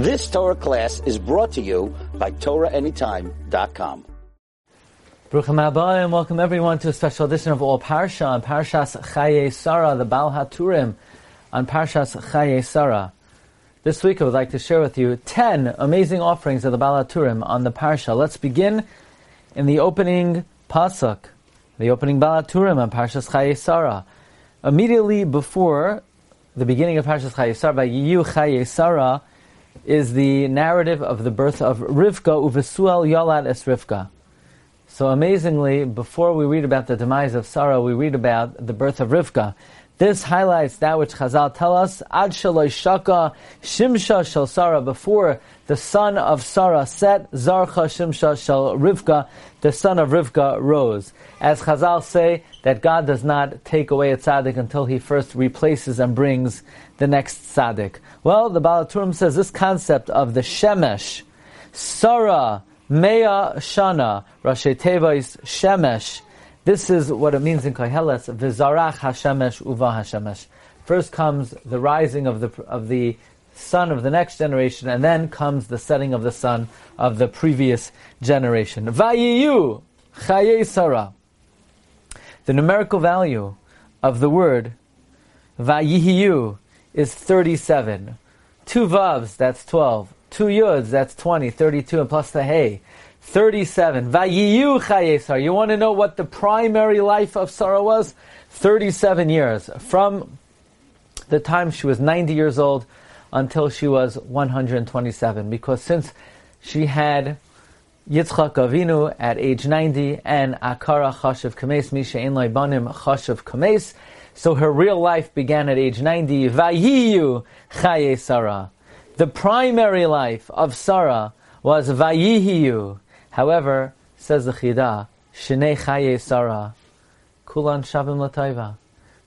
This Torah class is brought to you by TorahAnytime.com. Bruchim and welcome everyone to a special edition of All Parsha on Parshas Chaye the Baal HaTurim on Parshas Chaye. This week I would like to share with you 10 amazing offerings of the Baal HaTurim on the Parsha. Let's begin in the opening Pasuk, the opening Baal HaTurim on Parshas Chaye. Immediately before the beginning of Parshas Chaye by Yiyu Chaye is the narrative of the birth of Rivka, Uvesuel Yolad Es Rivka. So amazingly, before we read about the demise of Sarah, we read about the birth of Rivka. This highlights that which Chazal tell us, Ad Shaloi Shaka Shimsha Shal Sarah, before the sun of Sarah set, Zarcha Shimsha Shal Rivka, the sun of Rivka rose. As Chazal say, that God does not take away a tzaddik until he first replaces and brings the next tzaddik. Well, the Baal HaTurim says this concept of the Shemesh, Sarah, Mea Shana, Rashi Tevais Shemesh, this is what it means in Koheles, Vizarach Hashemesh Uva Hashemesh. First comes the rising of the, of the sun of the next generation, and then comes the setting of the sun of the previous generation. Vayiyu Chaye Sarah. The numerical value of the word Vayiyu is 37. Two Vavs, that's 12. Two Yuds, that's 20, 32, and plus the Hey. 37. Vayiyu Chayesar. You want to know what the primary life of Sarah was? 37 years. From the time she was 90 years old until she was 127. Because since she had Yitzchak Avinu at age 90 and Akara Chashav Kames, Misha Ein Banim Chashav Kames, so her real life began at age 90. Vayiyu Chaye Sarah. The primary life of Sarah was Vayihiyu. However, says the Chida, Shnei Chaye Sarah, Kulan Shavim Lataiva.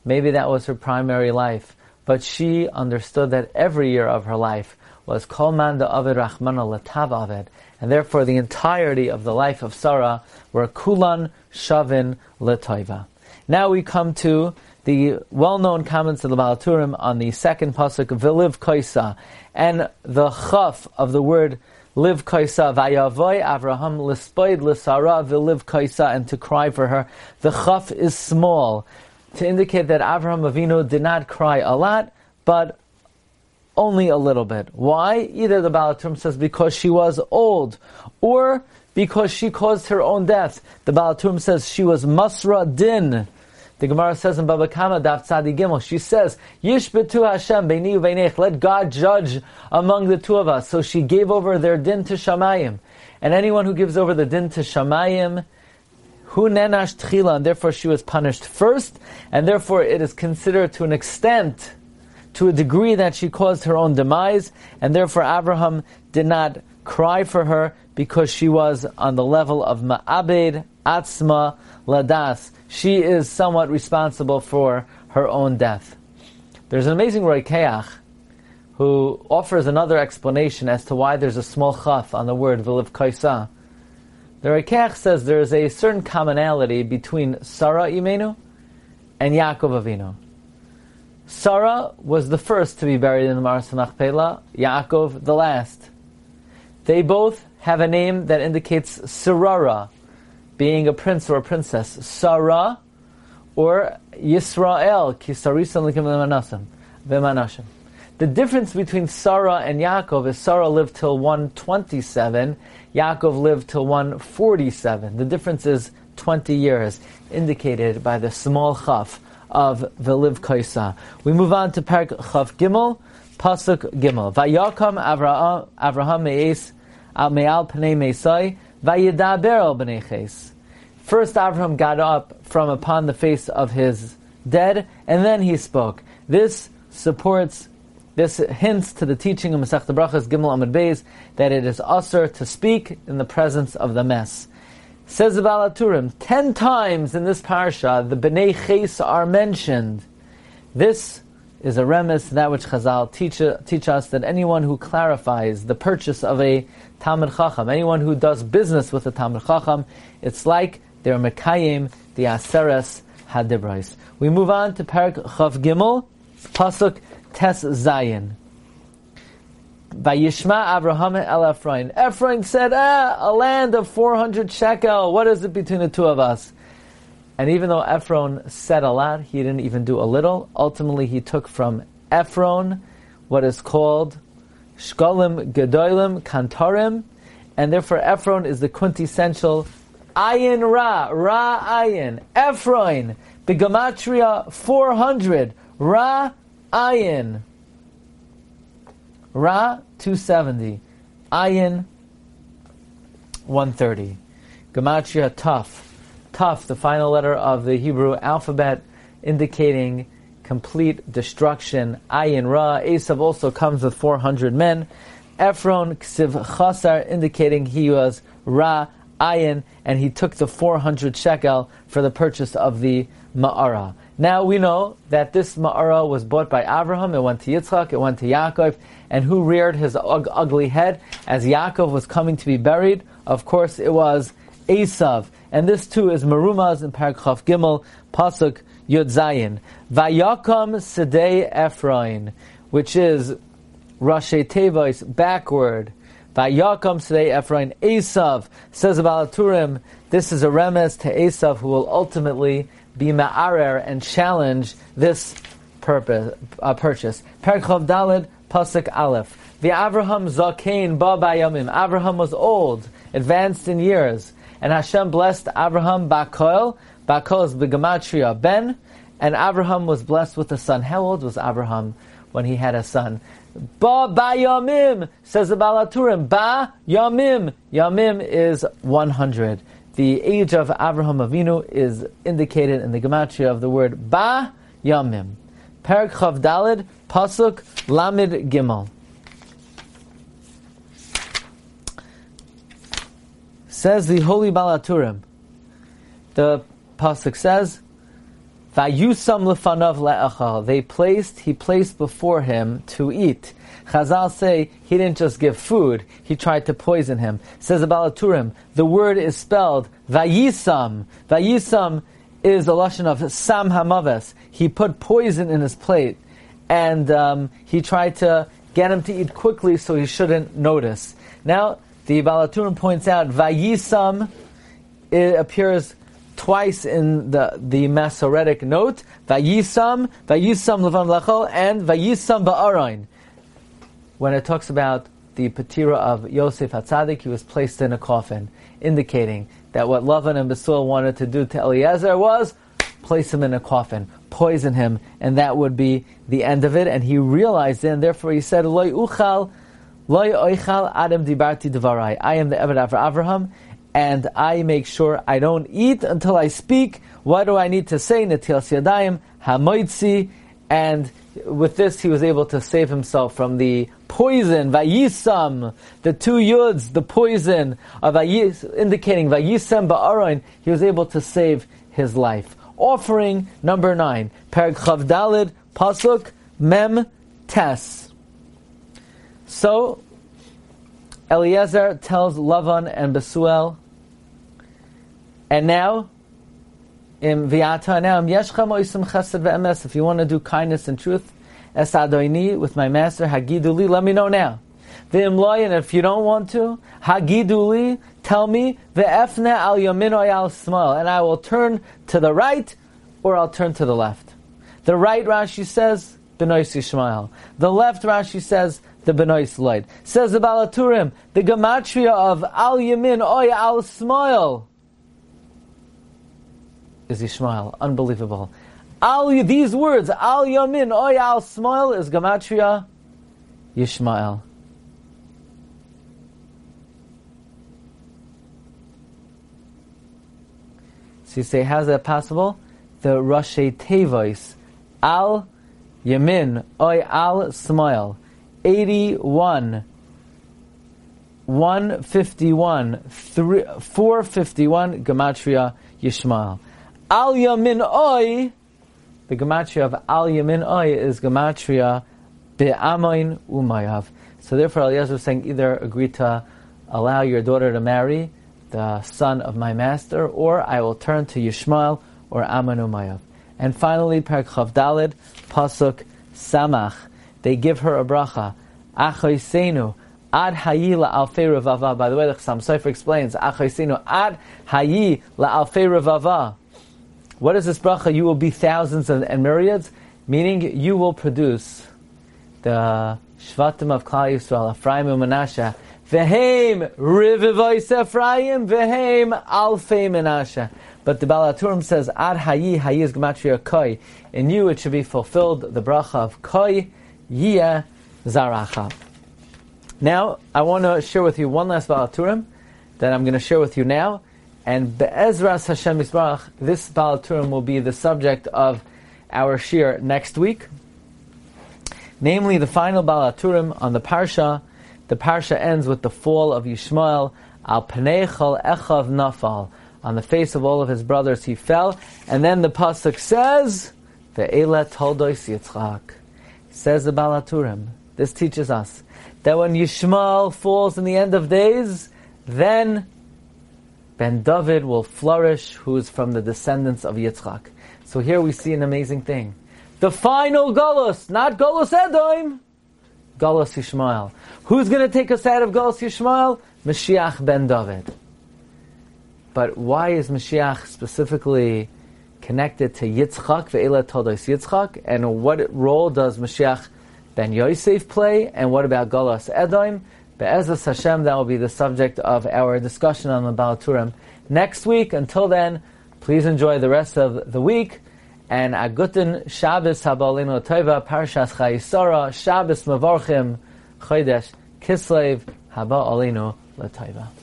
Maybe that was her primary life, but she understood that every year of her life was Kol Man da Avid Rachmana Latav Avid, and therefore the entirety of the life of Sarah were Kulan Shavin Lataiva. Now we come to the well-known comments of the Baal HaTurim on the second pasuk, Viliv Kaisa, and the chaf of the word live kaisa vayavoy Avraham lispoid lisara v'liv kaisa and to cry for her. The chaf is small to indicate that Avraham Avinu did not cry a lot, but only a little bit. Why? Either the Baal says because she was old, or because she caused her own death. The Baal says she was masra din. The Gemara says in Baba Kama Daf Tzadi Gimel, she says, Yishbetu Hashem beini uveinech, let God judge among the two of us. So she gave over their din to Shamayim. And anyone who gives over the din to Shamayim, hu nenash tchila, and therefore she was punished first, and therefore it is considered to an extent, to a degree that she caused her own demise, and therefore Abraham did not cry for her because she was on the level of ma'abed atzma ladas she is somewhat responsible for her own death. There's an amazing Roikeach who offers another explanation as to why there's a small chaf on the word Viliv Kaisa. The Roikeach says there is a certain commonality between Sarah Imenu and Yaakov Avinu. Sarah was the first to be buried in the Maras Machpelah, Yaakov the last. They both have a name that indicates Sarara, being a prince or a princess, Sarah, or Yisrael. The difference between Sarah and Yaakov is Sarah lived till 127, Yaakov lived till 147. The difference is 20 years, indicated by the small chaf of the Veliv Kaisa. We move on to Parak Chaf Gimel, Pasuk Gimel. Vayakam Avraham, Avraham Me'es, Me'al Pnei Me'sai, B'nei. First, Avraham got up from upon the face of his dead, and then he spoke. This supports, this hints to the teaching of Masech Brachas Gimel Amud Beis that it is usher to speak in the presence of the mess. Says the Baal HaTurim, ten times in this parsha the Bnei Ches are mentioned. This is a remes, that which Chazal teach, teach us that anyone who clarifies the purchase of a Talmud Chacham, anyone who does business with a Talmud Chacham, it's like they're Mekayim, the Aseres Hadibrais. We move on to Parak Chav Gimel, Pasuk Tes Zayin. Vayishma Abraham el Ephron. Ephron said, ah, a land of 400 shekel. What is it between the two of us? And even though Ephron said a lot, he didn't even do a little. Ultimately, he took from Ephron what is called Shkolim Gedolim Kantarim, and therefore Ephron is the quintessential Ayin Ra, Ra Ayin, Ephron, the Gematria 400, Ra Ayin. Ra 270, Ayin 130. Gematria Tof. Tof, the final letter of the Hebrew alphabet, indicating complete destruction. Ayin Ra. Esav also comes with 400 men. Ephron Ksiv Chasar, indicating he was Ra Ayin, and he took the 400 shekel for the purchase of the Ma'ara. Now we know that this Ma'ara was bought by Abraham, it went to Yitzchak, it went to Yaakov, and who reared his ug- ugly head as Yaakov was coming to be buried? Of course, it was Esav. And this too is Marumaz in Paragraph Gimel, Pasuk Yud Zayin. Vayakam Sedei Ephron, which is Rashi Tevois backward. Vayakam Sedei Ephron. Esav says about Turim, this is a remes to Esav who will ultimately be ma'arer and challenge this purpose, uh, purchase. Perchav Dalid, Pasuk Aleph. The Avraham Zakein Ba Bayamim. Avraham was old, advanced in years. And Hashem blessed Avraham Bakoil. Bakoil is Begamatria Ben. And Abraham was blessed with a son. How old was Abraham when he had a son? Ba Bayamim, says the Balaturim. Ba Yamim. Yamim is 100 the age of Avraham Avinu is indicated in the gematria of the word Ba Yamim. Perak Chav Dalid, Pasuk Lamid Gimel. Says the Holy Balaturim. The Pasuk says, Vayusam lefanav le'achal. They placed, he placed before him to eat. Chazal say he didn't just give food, he tried to poison him. Says the Balaturim, the word is spelled Vayisam. Vayisam is a lashon of Sam Hamaves. He put poison in his plate, and um, he tried to get him to eat quickly so he shouldn't notice. Now, the Balaturim points out Vayisam it appears twice in the, the Masoretic note, Vayisam, Vayisam Levan Lachol, and Vayisam Ba'arain when it talks about the patira of Yosef Hatzadik, he was placed in a coffin, indicating that what Lavan and Besul wanted to do to Eliezer was place him in a coffin, poison him, and that would be the end of it. And he realized it, and therefore he said, Loi uchal, oichal adam dibarti devarai. I am the Eved Avraham, and I make sure I don't eat until I speak. What do I need to say? Netil siadayim, hamoitzi, and with this he was able to save himself from the poison, Vayisam, the two yuds, the poison of Vayis, indicating Vayisam Ba'aroin, he was able to save his life. Offering number nine, Perg Chavdalid, Pasuk, Mem, Tes. So, Eliezer tells Lavan and Besuel, and now, im Viata now, if you want to do kindness and truth, Es Adoini, with my master, Hagiduli, let me know now. And if you don't want to, Hagiduli, tell me, al yamin al smal, and I will turn to the right, or I'll turn to the left. The right Rashi says, Benois Yishmael. The left Rashi says, the Benois light. Says the Balaturim, the gematria of al yamin oy al smal is Yishmael. Unbelievable. Al these words, Al Yamin, Oy Al Smile is Gematria Yishmael. So you say, how's that possible? The Rashi Tevois, Al Yamin, Oy Al Smile, 81, 151, 451, Gematria Yishmael. Al Yamin Oy, the gematria of Al Yamin Oy is gematria Be'amoin Umayav. So therefore, Eliezer was saying either agree to allow your daughter to marry the son of my master, or I will turn to Yishmael or Ammon Umayav. And finally, Parak Chavdalid, Pasuk Samach. They give her a bracha. Achoisenu ad hayi la'alfei revava. By the way, the Chassam Sofer explains, Achoisenu ad hayi la'alfei revava. What is this bracha? You will be thousands and myriads, meaning you will produce the Shvatim of Klal Yisrael, Ephraim and Menashe, Vehem Rivivais Ephraim, Vehem Alfei Menashe. But the Baal HaTurim says, Ad Hayi, Hayi is Gematria Koi. In you it should be fulfilled, the bracha of Koi, Yia Zaracha. Now, I want to share with you one last Baal HaTurim that I'm going to share with you now. And Be'ezras Hashem Yisbarach, this Baal HaTurim will be the subject of our shir next week. Namely, the final Baal HaTurim on the Parsha. The Parsha ends with the fall of Yishmael. Al Pneichal Echav Nafal on the face of all of his brothers he fell. And then the pasuk says, "Ve'ela toldois Yitzchak." Says the Balaturim. This teaches us that when Yishmael falls in the end of days, then Ben David will flourish, who is from the descendants of Yitzchak. So here we see an amazing thing. The final Golos, not Golos Edom, Golos Yishmael. Who's going to take us out of Golos Yishmael? Mashiach Ben David. But why is Mashiach specifically connected to Yitzchak, Ve'ela Todos Yitzchak, and what role does Mashiach ben Yosef play, and what about Golas Edom? Be'ezus Hashem, that will be the subject of our discussion on the Baal Turim next week. Until then, please enjoy the rest of the week. And Agutin Shabbos Habalinu Tova Parshas Chayisara Shabbos Mavarchim Chodesh Kislev Haba Alinu Latova.